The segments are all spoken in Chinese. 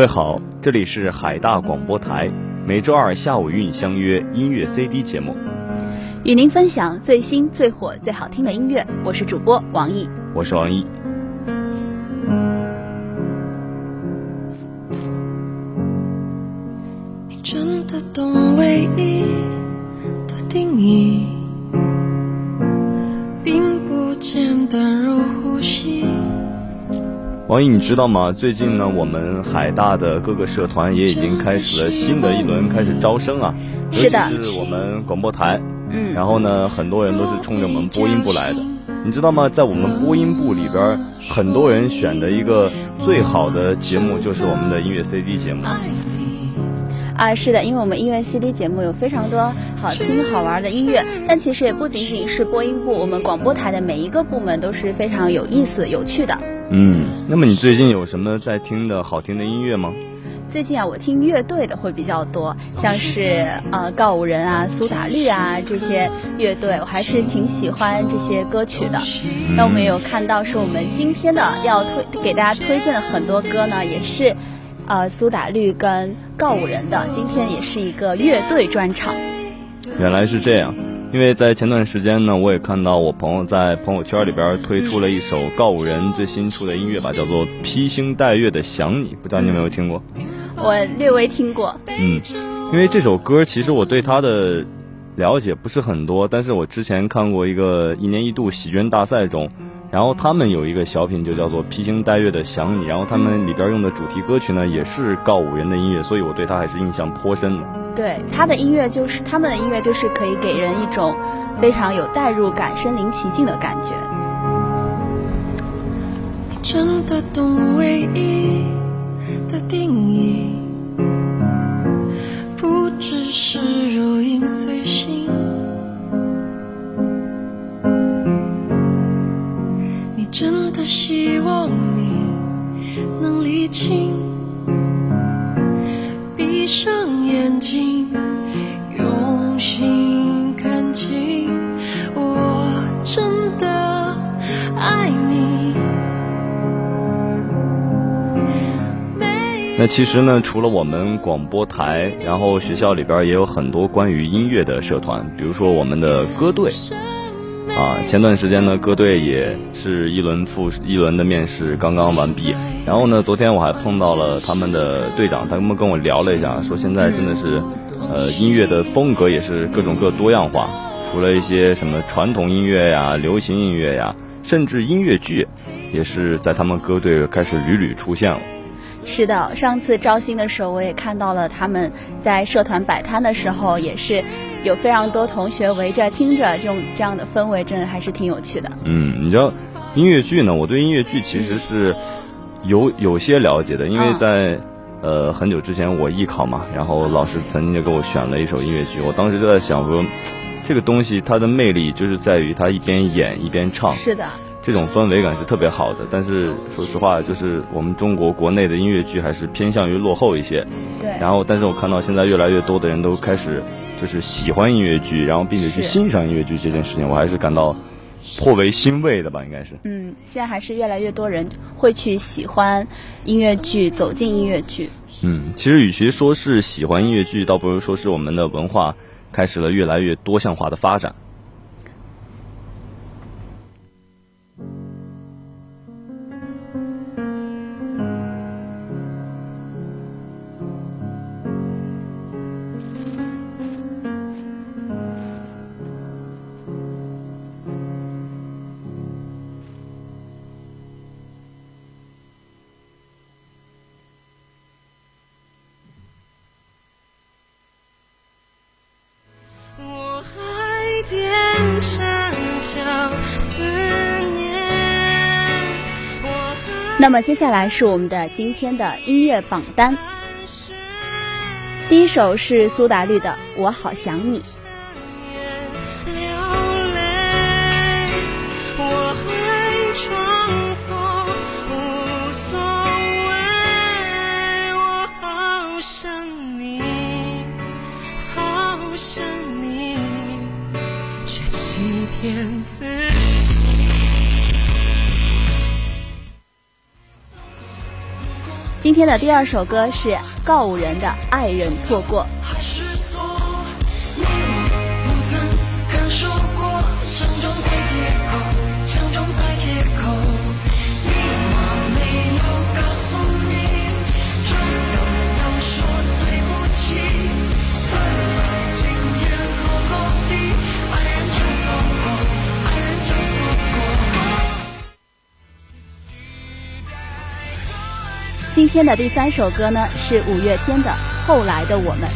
位好，这里是海大广播台，每周二下午与你相约音乐 CD 节目，与您分享最新最火最好听的音乐。我是主播王毅，我是王毅。真的懂唯一的定义，并不简单如呼吸。王毅，你知道吗？最近呢，我们海大的各个社团也已经开始了新的一轮开始招生啊。是的，是我们广播台。嗯。然后呢，很多人都是冲着我们播音部来的。你知道吗？在我们播音部里边，很多人选的一个最好的节目就是我们的音乐 CD 节目。啊，是的，因为我们音乐 CD 节目有非常多好听好玩的音乐，但其实也不仅仅是播音部，我们广播台的每一个部门都是非常有意思、有趣的。嗯，那么你最近有什么在听的好听的音乐吗？最近啊，我听乐队的会比较多，像是呃告五人啊、苏打绿啊这些乐队，我还是挺喜欢这些歌曲的。那我们有看到，是我们今天的要推给大家推荐的很多歌呢，也是呃苏打绿跟告五人的。今天也是一个乐队专场。原来是这样。因为在前段时间呢，我也看到我朋友在朋友圈里边推出了一首告五人最新出的音乐吧，叫做《披星戴月的想你》，不知道你有没有听过？我略微听过。嗯，因为这首歌其实我对它的了解不是很多，但是我之前看过一个一年一度喜剧大赛中，然后他们有一个小品就叫做《披星戴月的想你》，然后他们里边用的主题歌曲呢也是告五人的音乐，所以我对他还是印象颇深的。对他的音乐，就是他们的音乐，就是可以给人一种非常有代入感、身临其境的感觉。真的懂唯一的定义，不只是如影随形。真的希望你能理清，闭上眼睛，用心看清，我真的爱你。那其实呢，除了我们广播台，然后学校里边也有很多关于音乐的社团，比如说我们的歌队。啊，前段时间呢，歌队也是一轮复一轮的面试刚刚完毕，然后呢，昨天我还碰到了他们的队长，他们跟我聊了一下，说现在真的是，呃，音乐的风格也是各种各多样化，除了一些什么传统音乐呀、流行音乐呀，甚至音乐剧，也是在他们歌队开始屡屡出现了。是的，上次招新的时候，我也看到了他们在社团摆摊的时候，也是有非常多同学围着听着，这种这样的氛围真的还是挺有趣的。嗯，你知道音乐剧呢？我对音乐剧其实是有有些了解的，因为在呃很久之前我艺考嘛，然后老师曾经就给我选了一首音乐剧，我当时就在想说，这个东西它的魅力就是在于它一边演一边唱。是的。这种氛围感是特别好的，但是说实话，就是我们中国国内的音乐剧还是偏向于落后一些。对。然后，但是我看到现在越来越多的人都开始就是喜欢音乐剧，然后并且去欣赏音乐剧这件事情，我还是感到颇为欣慰的吧，应该是。嗯，现在还是越来越多人会去喜欢音乐剧，走进音乐剧。嗯，其实与其说是喜欢音乐剧，倒不如说是我们的文化开始了越来越多项化的发展。那么接下来是我们的今天的音乐榜单，第一首是苏打绿的《我好想你》。想你，却欺骗。今天的第二首歌是告五人的《爱人错过》。今天的第三首歌呢，是五月天的《后来的我们》。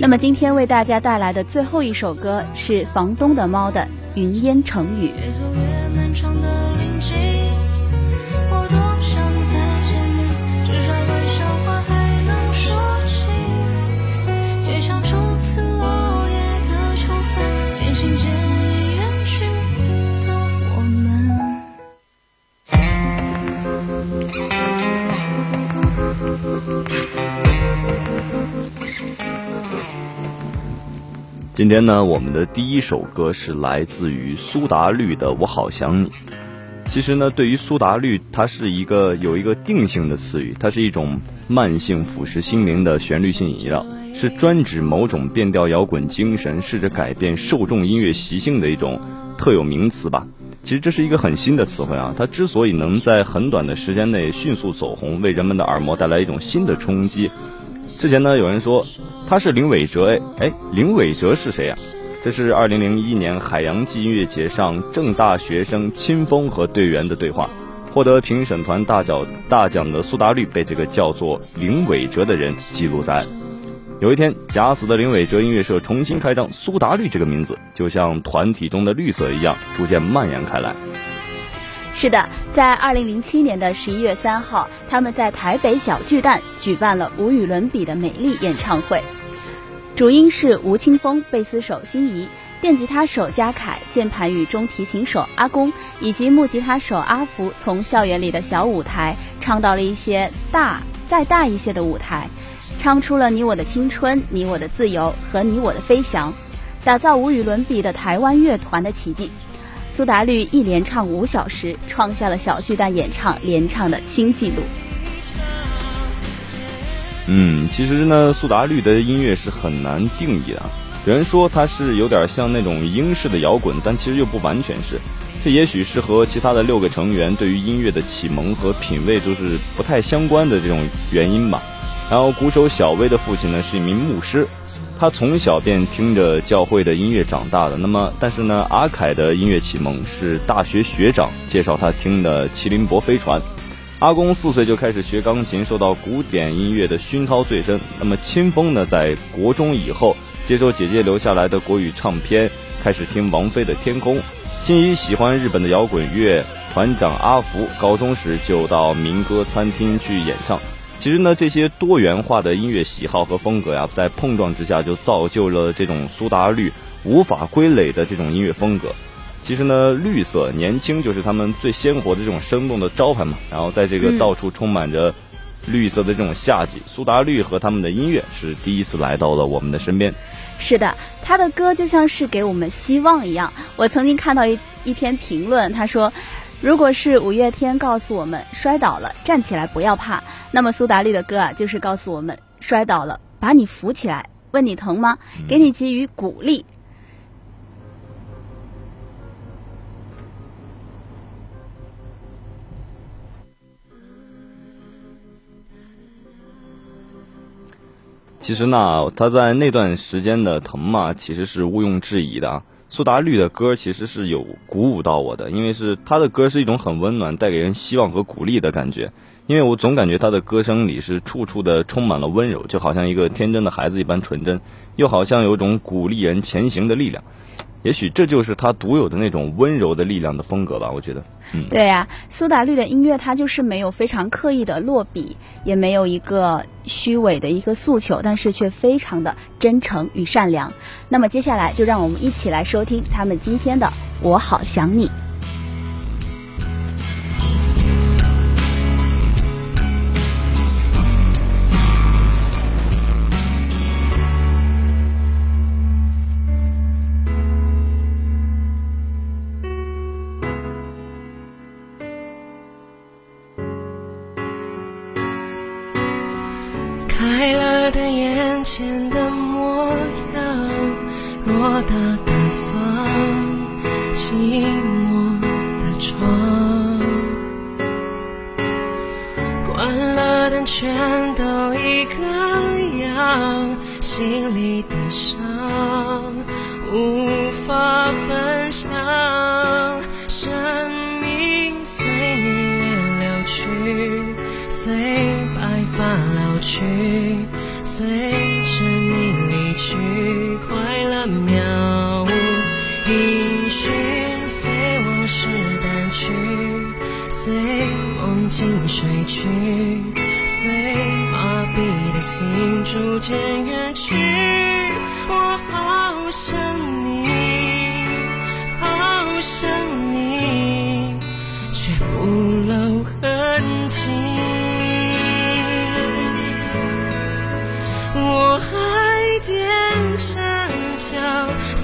那么今天为大家带来的最后一首歌是房东的猫的《云烟成雨》。今天呢，我们的第一首歌是来自于苏打绿的《我好想你》。其实呢，对于苏打绿，它是一个有一个定性的词语，它是一种慢性腐蚀心灵的旋律性饮料，是专指某种变调摇滚精神试着改变受众音乐习性的一种特有名词吧。其实这是一个很新的词汇啊，它之所以能在很短的时间内迅速走红，为人们的耳膜带来一种新的冲击。之前呢，有人说他是林伟哲，哎哎，林伟哲是谁呀？这是二零零一年海洋季音乐节上正大学生清风和队员的对话，获得评审团大奖大奖的苏打绿被这个叫做林伟哲的人记录在案。有一天，假死的林伟哲音乐社重新开张，苏打绿这个名字就像团体中的绿色一样，逐渐蔓延开来。是的，在二零零七年的十一月三号，他们在台北小巨蛋举办了无与伦比的美丽演唱会。主音是吴青峰，贝斯手辛怡，电吉他手嘉凯，键盘与中提琴手阿公，以及木吉他手阿福，从校园里的小舞台唱到了一些大再大一些的舞台，唱出了你我的青春、你我的自由和你我的飞翔，打造无与伦比的台湾乐团的奇迹。苏打绿一连唱五小时，创下了小巨蛋演唱连唱的新纪录。嗯，其实呢，苏打绿的音乐是很难定义的。有人说它是有点像那种英式的摇滚，但其实又不完全是。这也许是和其他的六个成员对于音乐的启蒙和品味都是不太相关的这种原因吧。然后，鼓手小薇的父亲呢是一名牧师。他从小便听着教会的音乐长大的。那么，但是呢，阿凯的音乐启蒙是大学学长介绍他听的《麒麟博飞船》。阿公四岁就开始学钢琴，受到古典音乐的熏陶最深。那么，清风呢，在国中以后接受姐姐留下来的国语唱片，开始听王菲的《天空》。心怡喜欢日本的摇滚乐，团长阿福高中时就到民歌餐厅去演唱。其实呢，这些多元化的音乐喜好和风格呀，在碰撞之下，就造就了这种苏打绿无法归类的这种音乐风格。其实呢，绿色年轻就是他们最鲜活的这种生动的招牌嘛。然后在这个到处充满着绿色的这种夏季，苏打绿和他们的音乐是第一次来到了我们的身边。是的，他的歌就像是给我们希望一样。我曾经看到一一篇评论，他说。如果是五月天告诉我们摔倒了站起来不要怕，那么苏打绿的歌啊就是告诉我们摔倒了把你扶起来，问你疼吗？给你给予鼓励。其实呢，他在那段时间的疼嘛，其实是毋庸置疑的。苏打绿的歌其实是有鼓舞到我的，因为是他的歌是一种很温暖、带给人希望和鼓励的感觉。因为我总感觉他的歌声里是处处的充满了温柔，就好像一个天真的孩子一般纯真，又好像有种鼓励人前行的力量。也许这就是他独有的那种温柔的力量的风格吧，我觉得。嗯，对呀，苏打绿的音乐它就是没有非常刻意的落笔，也没有一个虚伪的一个诉求，但是却非常的真诚与善良。那么接下来就让我们一起来收听他们今天的《我好想你》。笑。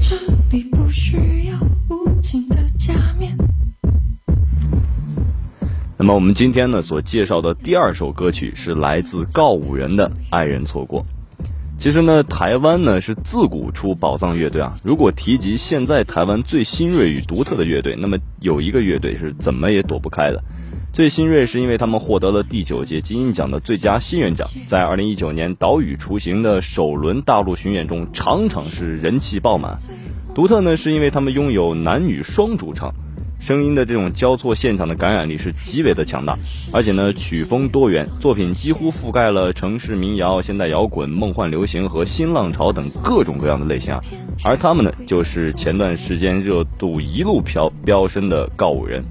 这里不需要无情的假面。那么我们今天呢所介绍的第二首歌曲是来自告五人的《爱人错过》。其实呢，台湾呢是自古出宝藏乐队啊。如果提及现在台湾最新锐与独特的乐队，那么有一个乐队是怎么也躲不开的。最新锐是因为他们获得了第九届金鹰奖的最佳新人奖，在二零一九年岛屿雏形的首轮大陆巡演中，场场是人气爆满。独特呢，是因为他们拥有男女双主唱。声音的这种交错，现场的感染力是极为的强大，而且呢，曲风多元，作品几乎覆盖了城市民谣、现代摇滚、梦幻流行和新浪潮等各种各样的类型啊。而他们呢，就是前段时间热度一路飘飙升的告五人。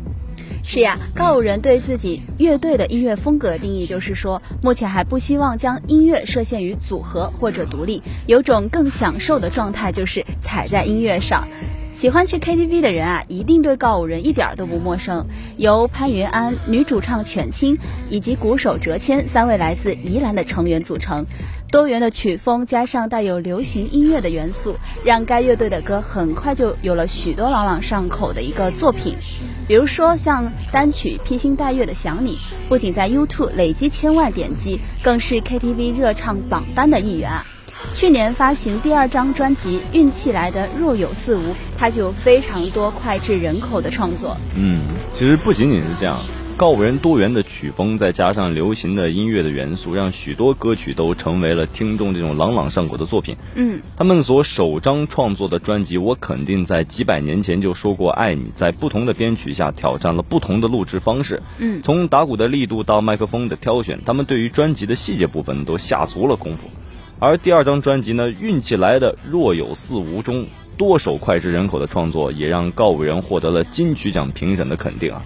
是呀，告五人对自己乐队的音乐风格定义就是说，目前还不希望将音乐设限于组合或者独立，有种更享受的状态，就是踩在音乐上。喜欢去 KTV 的人啊，一定对告五人一点都不陌生。由潘云安、女主唱犬青以及鼓手哲谦三位来自宜兰的成员组成，多元的曲风加上带有流行音乐的元素，让该乐队的歌很快就有了许多朗朗上口的一个作品。比如说像单曲披星戴月的想你，不仅在 YouTube 累积千万点击，更是 KTV 热唱榜单的一员啊。去年发行第二张专辑《运气来的若有似无》，它就有非常多脍炙人口的创作。嗯，其实不仅仅是这样，告五人多元的曲风，再加上流行的音乐的元素，让许多歌曲都成为了听众这种朗朗上口的作品。嗯，他们所首张创作的专辑，我肯定在几百年前就说过爱你，在不同的编曲下挑战了不同的录制方式。嗯，从打鼓的力度到麦克风的挑选，他们对于专辑的细节部分都下足了功夫。而第二张专辑呢，运气来的若有似无中，多首脍炙人口的创作，也让告五人获得了金曲奖评审的肯定啊。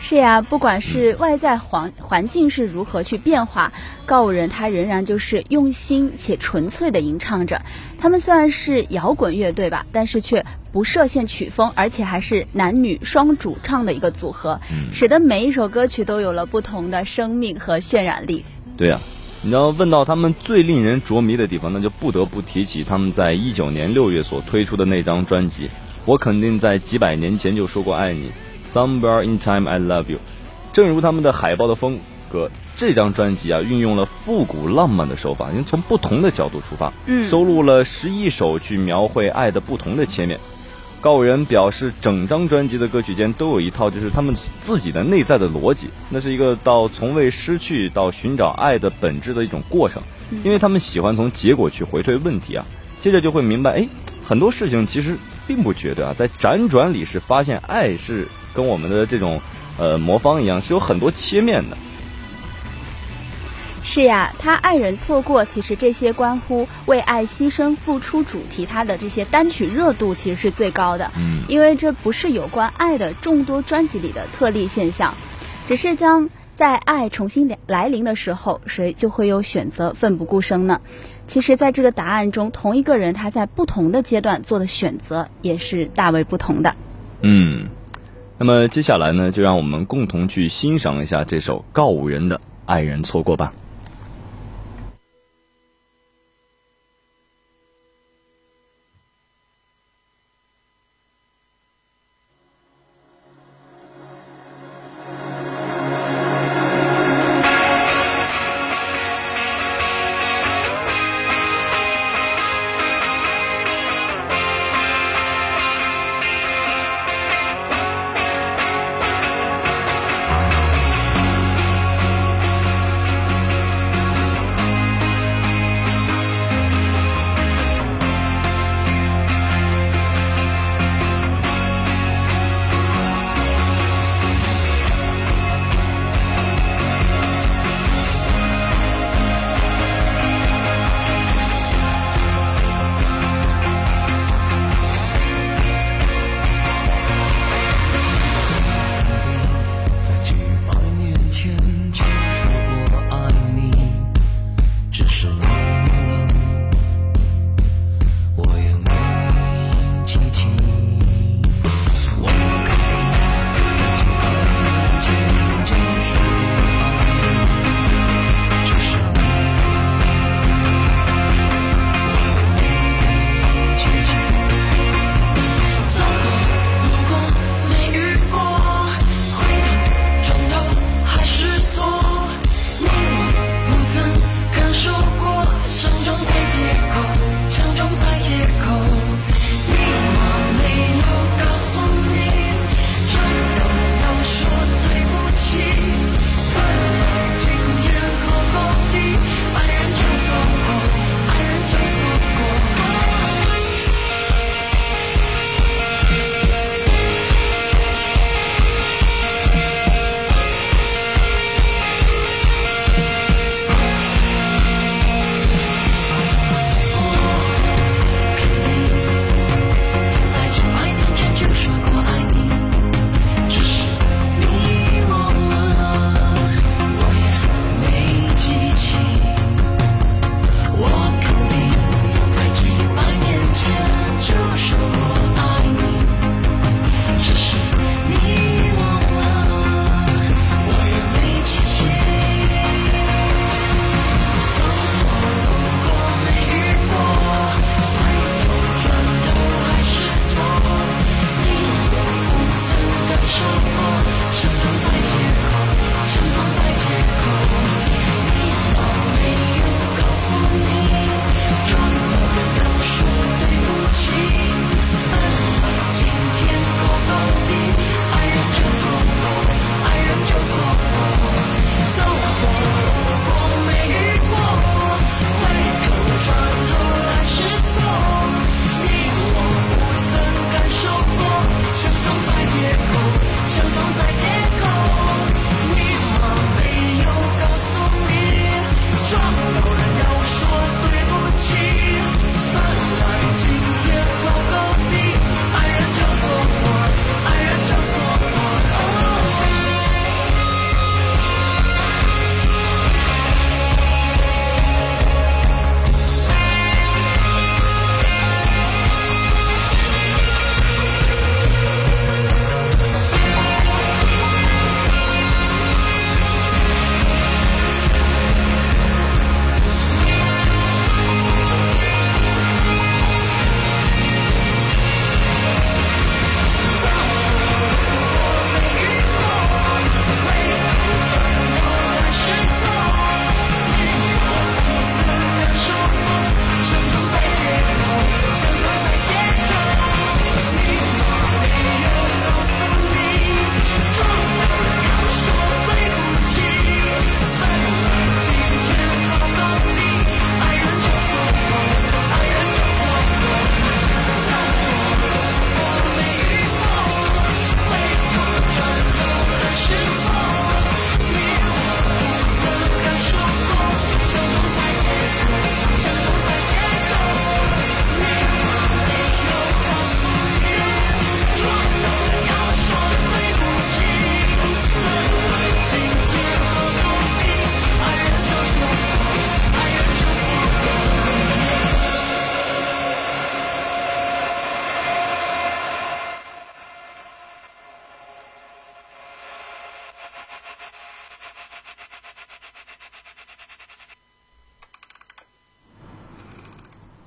是呀，不管是外在环环境是如何去变化，告五人他仍然就是用心且纯粹的吟唱着。他们虽然是摇滚乐队吧，但是却不设限曲风，而且还是男女双主唱的一个组合，使得每一首歌曲都有了不同的生命和渲染力。对呀。你要问到他们最令人着迷的地方，那就不得不提起他们在一九年六月所推出的那张专辑。我肯定在几百年前就说过爱你，Somewhere in time I love you。正如他们的海报的风格，这张专辑啊，运用了复古浪漫的手法，因为从不同的角度出发，嗯，收录了十一首去描绘爱的不同的切面。告五人表示，整张专辑的歌曲间都有一套，就是他们自己的内在的逻辑。那是一个到从未失去到寻找爱的本质的一种过程，因为他们喜欢从结果去回推问题啊。接着就会明白，哎，很多事情其实并不绝对啊，在辗转里是发现爱是跟我们的这种呃魔方一样，是有很多切面的。是呀，他爱人错过，其实这些关乎为爱牺牲付出主题，他的这些单曲热度其实是最高的。嗯，因为这不是有关爱的众多专辑里的特例现象，只是将在爱重新来临的时候，谁就会有选择奋不顾身呢？其实，在这个答案中，同一个人他在不同的阶段做的选择也是大为不同的。嗯，那么接下来呢，就让我们共同去欣赏一下这首告五人的《爱人错过》吧。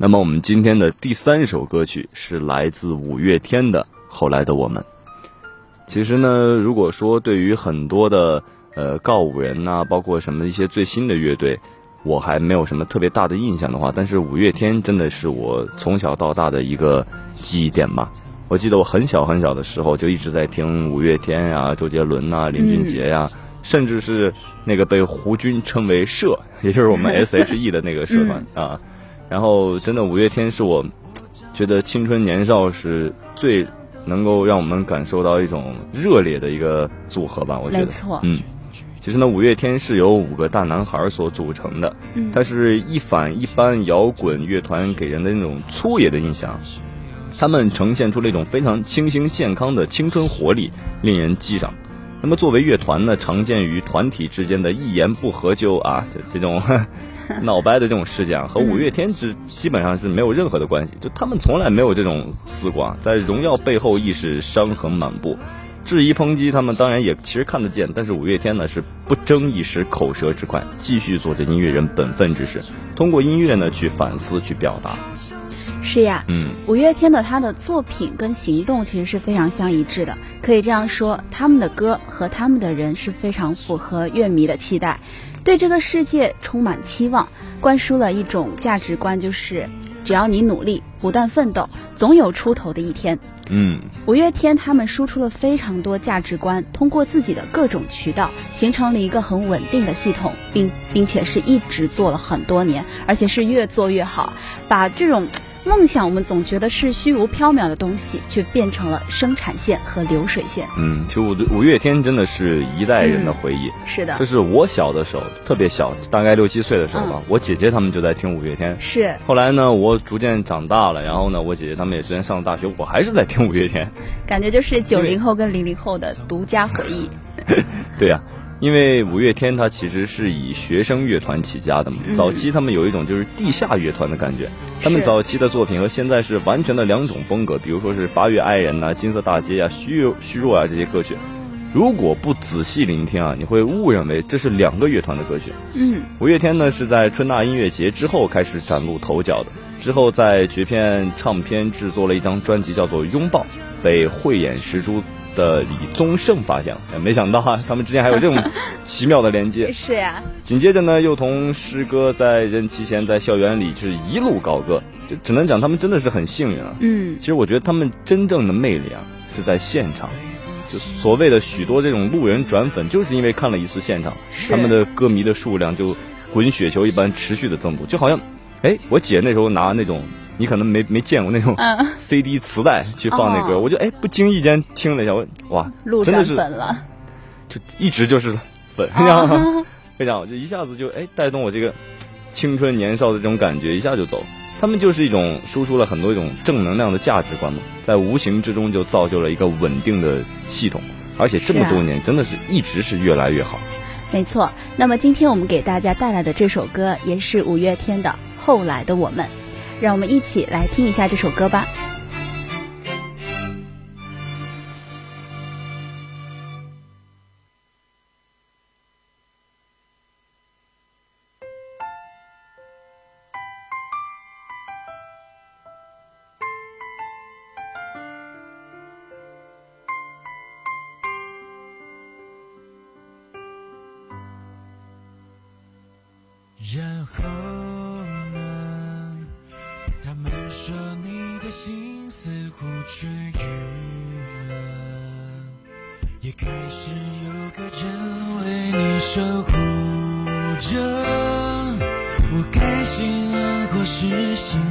那么我们今天的第三首歌曲是来自五月天的《后来的我们》。其实呢，如果说对于很多的呃告五人呐、包括什么一些最新的乐队，我还没有什么特别大的印象的话，但是五月天真的是我从小到大的一个记忆点吧。我记得我很小很小的时候就一直在听五月天呀、周杰伦呐、林俊杰呀，甚至是那个被胡军称为“社”，也就是我们 S.H.E 的那个社团啊。然后，真的五月天是我觉得青春年少时最能够让我们感受到一种热烈的一个组合吧。我觉得，没错嗯。其实呢，五月天是由五个大男孩所组成的，嗯它是一反一般摇滚乐团给人的那种粗野的印象，他们呈现出了一种非常清新健康的青春活力，令人激赏。那么作为乐团呢，常见于团体之间的一言不合就啊这这种 闹掰的这种事件啊，和五月天之基本上是没有任何的关系，就他们从来没有这种丝瓜，在荣耀背后亦是伤痕满布。质疑抨击他们当然也其实看得见，但是五月天呢是不争一时口舌之快，继续做着音乐人本分之事，通过音乐呢去反思去表达。是呀，嗯，五月天的他的作品跟行动其实是非常相一致的，可以这样说，他们的歌和他们的人是非常符合乐迷的期待，对这个世界充满期望，灌输了一种价值观，就是只要你努力，不断奋斗，总有出头的一天。嗯，五月天他们输出了非常多价值观，通过自己的各种渠道，形成了一个很稳定的系统，并并且是一直做了很多年，而且是越做越好，把这种梦想我们总觉得是虚无缥缈的东西，却变成了生产线和流水线。嗯，其实五五月天真的是一代人的回忆。是的就，是我小的时候，特别小，大概六七岁的时候吧，我姐姐他们就在听五月天。是后来呢，我逐渐长大了，然后呢，我姐姐他们也逐渐上了大学，我还是在听五月天。感觉就是九零后跟零零后的独家回忆。对呀、因为五月天他其实是以学生乐团起家的嘛，早期他们有一种就是地下乐团的感觉，他们早期的作品和现在是完全的两种风格，比如说是八月爱人呐、金色大街呀、虚虚弱啊这些歌曲，如果不仔细聆听啊，你会误认为这是两个乐团的歌曲。嗯，五月天呢是在春大音乐节之后开始崭露头角的，之后在绝片唱片制作了一张专辑，叫做《拥抱》，被慧眼识珠的李宗盛发现了。哎没想到哈、他们之间还有这种奇妙的连接。是呀，紧接着呢，又同师哥在任其贤在校园里是一路高歌，就只能讲他们真的是很幸运啊。嗯其实我觉得他们真正的魅力啊，是在现场。就所谓的许多这种路人转粉，就是因为看了一次现场，他们的歌迷的数量就滚雪球一般持续的增多，就好像，哎，我姐那时候拿那种你可能没没见过那种嗯 CD 磁带去放那歌，哦我就哎不经意间听了一下，我哇，路转真的是粉了。就一直就是粉，非常，非常好，就一下子就哎带动我这个青春年少的这种感觉，一下就走。他们就是一种输出了很多一种正能量的价值观嘛，在无形之中就造就了一个稳定的系统，而且这么多年真的是一直是越来越好。没错，那么今天我们给大家带来的这首歌也是五月天的《后来的我们》，让我们一起来听一下这首歌吧。一开始有个人为你守护着。我开心啊，或是心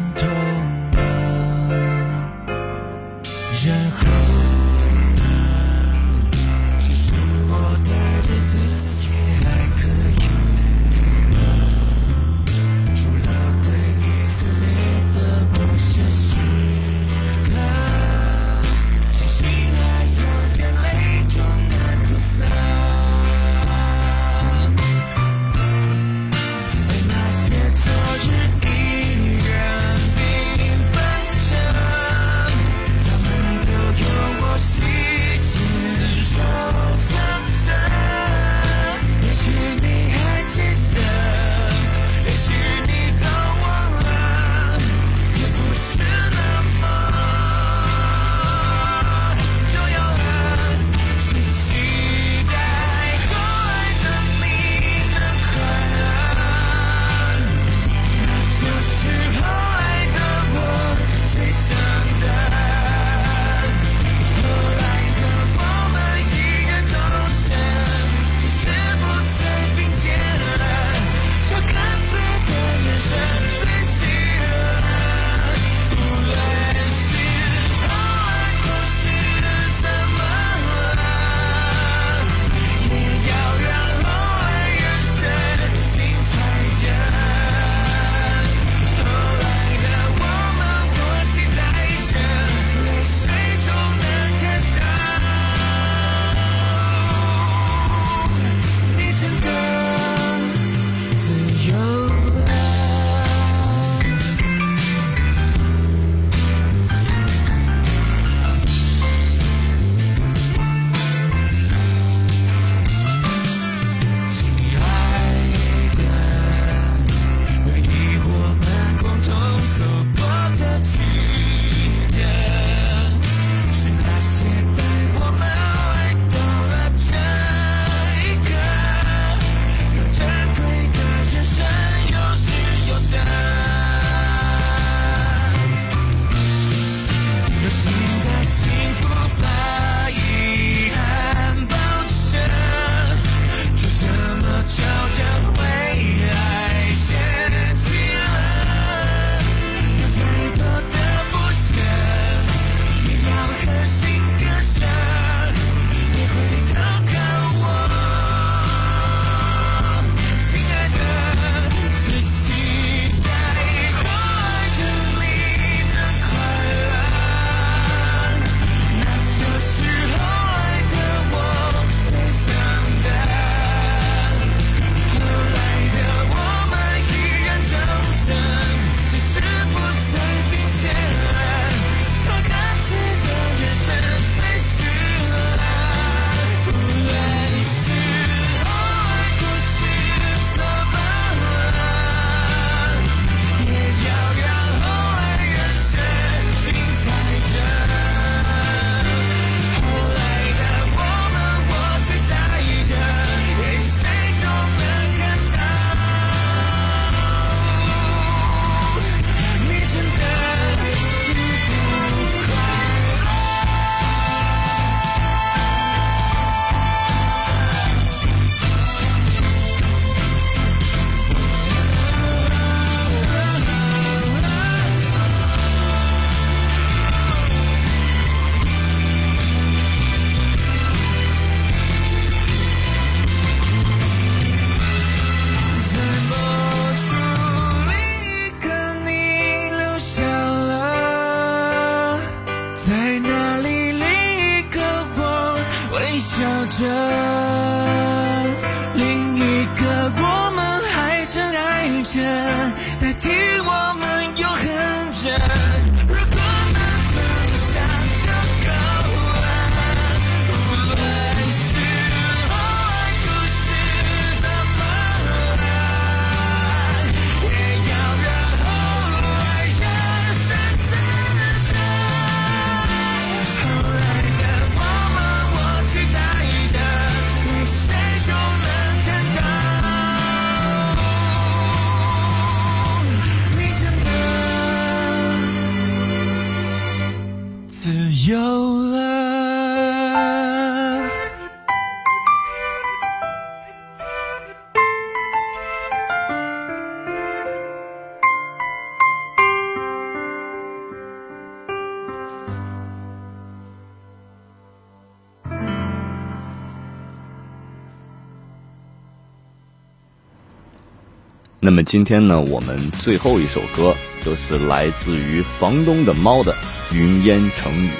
那么今天呢，我们最后一首歌就是来自于房东的猫的《云烟成雨》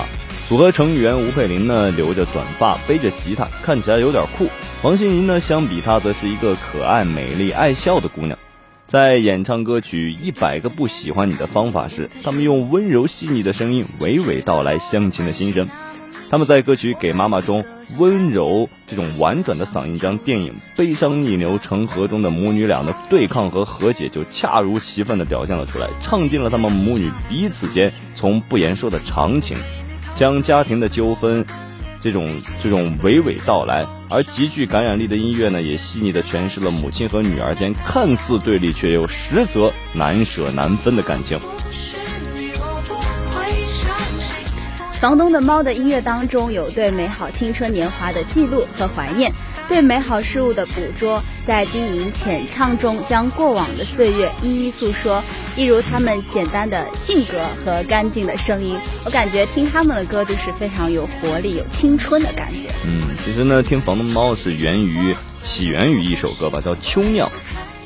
啊。组合成员吴佩林呢，留着短发，背着吉他，看起来有点酷。王心凌呢，相比她则是一个可爱、美丽、爱笑的姑娘。在演唱歌曲《一百个不喜欢你的方法》时，他们用温柔细腻的声音娓娓道来乡亲的心声。他们在歌曲《给妈妈》中温柔这种婉转的嗓音，将电影《悲伤逆流成河》中的母女俩的对抗和和解就恰如其分地表现了出来，唱尽了他们母女彼此间从不言说的长情，将家庭的纠纷这种这种娓娓道来，而极具感染力的音乐呢，也细腻地诠释了母亲和女儿间看似对立却又实则难舍难分的感情。房东的猫的音乐当中有对美好青春年华的记录和怀念，对美好事物的捕捉，在低吟浅唱中将过往的岁月一一诉说，一如他们简单的性格和干净的声音，我感觉听他们的歌就是非常有活力、有青春的感觉。嗯，其实呢，听房东猫是源于起源于一首歌吧，叫《秋酿》。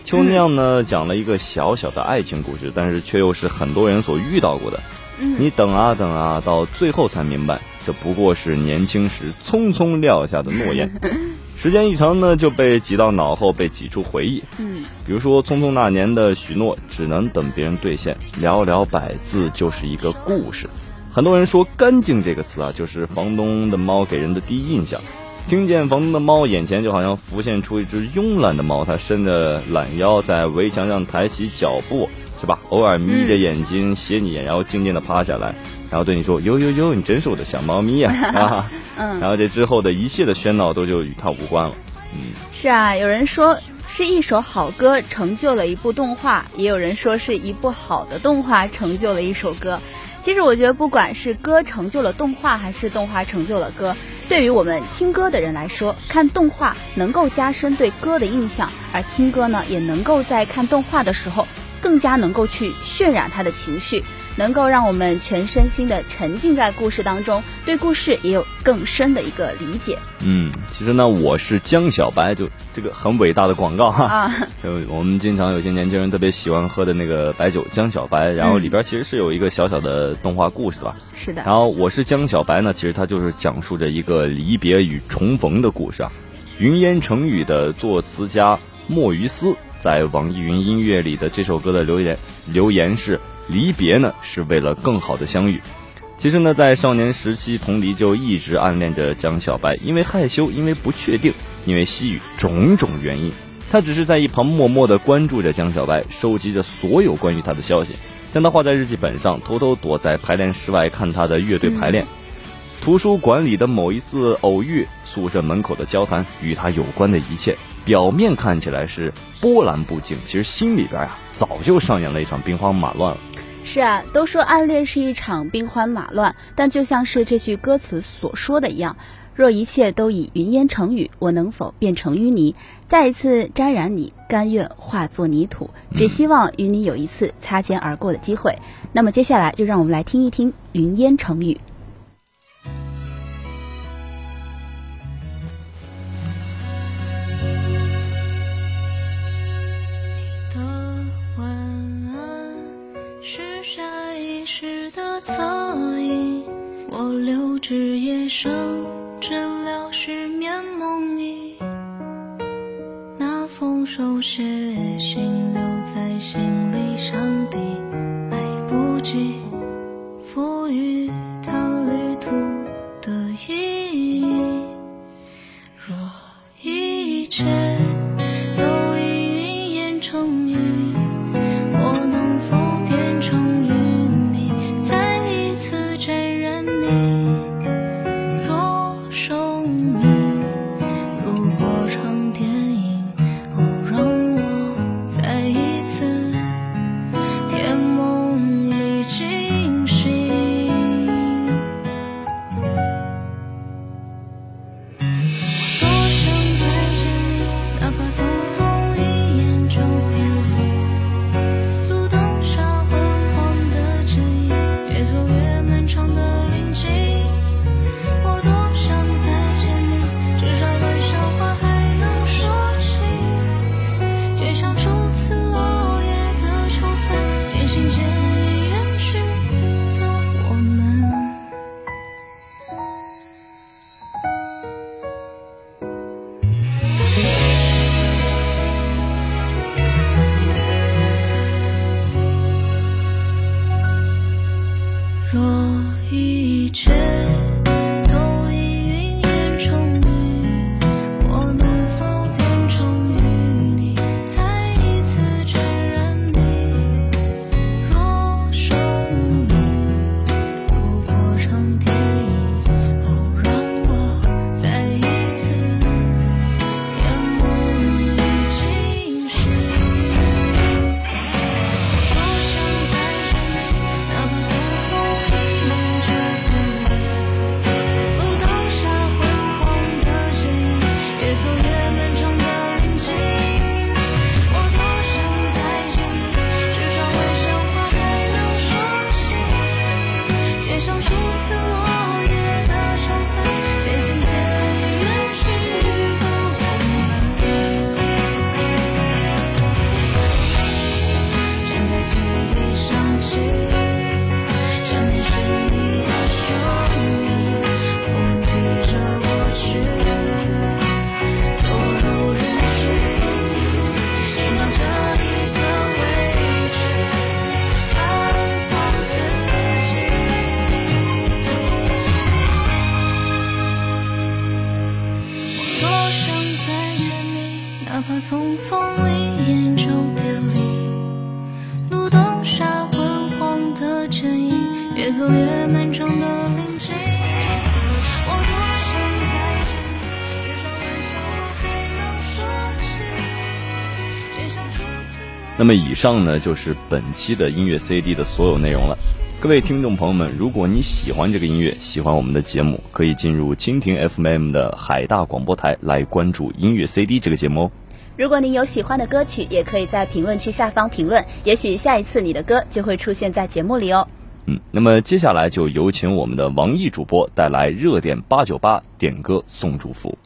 秋酿呢，讲了一个小小的爱情故事，但是却又是很多人所遇到过的。你等啊等啊，到最后才明白，这不过是年轻时匆匆撂下的诺言。时间一长呢，就被挤到脑后，被挤出回忆。嗯，比如说，匆匆那年的许诺，只能等别人兑现，寥寥百字就是一个故事。很多人说“干净”这个词啊，就是房东的猫给人的第一印象。听见房东的猫，眼前就好像浮现出一只慵懒的猫，它伸着懒腰在围墙上抬起脚步，是吧？偶尔眯着眼睛斜你眼，然后静静的趴下来，然后对你说：“呦呦呦，你真是我的小猫咪呀！”啊，嗯然后这之后的一切的喧闹都就与他无关了。嗯，是啊，有人说是一首好歌成就了一部动画，也有人说是一部好的动画成就了一首歌。其实我觉得，不管是歌成就了动画，还是动画成就了歌，对于我们听歌的人来说，看动画能够加深对歌的印象，而听歌呢，也能够在看动画的时候更加能够去渲染他的情绪，能够让我们全身心的沉浸在故事当中，对故事也有更深的一个理解嗯，其实呢，我是江小白，就这个很伟大的广告哈。啊。就我们经常有些年轻人特别喜欢喝的那个白酒江小白，然后里边其实是有一个小小的动画故事的吧。是的然，后我是江小白呢，其实它就是讲述着一个离别与重逢的故事啊。云烟成语的作词家莫于斯在网易云音乐里的这首歌的留言留言是：离别呢是为了更好的相遇。其实呢，在少年时期，童黎就一直暗恋着江小白，因为害羞，因为不确定，因为西语种种原因，他只是在一旁默默的关注着江小白，收集着所有关于他的消息，将他画在日记本上，偷偷躲在排练室外看他的乐队排练。图书馆里的某一次偶遇，宿舍门口的交谈，与他有关的一切，表面看起来是波澜不惊，其实心里边啊、早就上演了一场兵荒马乱了。是啊，都说暗恋是一场兵荒马乱，但就像是这句歌词所说的一样，若一切都已云烟成雨，我能否变成淤泥，再一次沾染你，甘愿化作泥土？只希望与你有一次擦肩而过的机会。那么接下来就让我们来听一听《云烟成雨》。侧影，我留至夜深治疗失眠梦呓。那封手写信留在行李箱底，来不及赋予那么以上呢就是本期的音乐 CD 的所有内容了。各位听众朋友们，如果你喜欢这个音乐，喜欢我们的节目，可以进入蜻蜓 FM 的海大广播台来关注音乐 CD 这个节目哦。如果您有喜欢的歌曲，也可以在评论区下方评论，也许下一次你的歌就会出现在节目里哦。嗯，那么接下来就有请我们的王毅主播带来热点八九八点歌送祝福。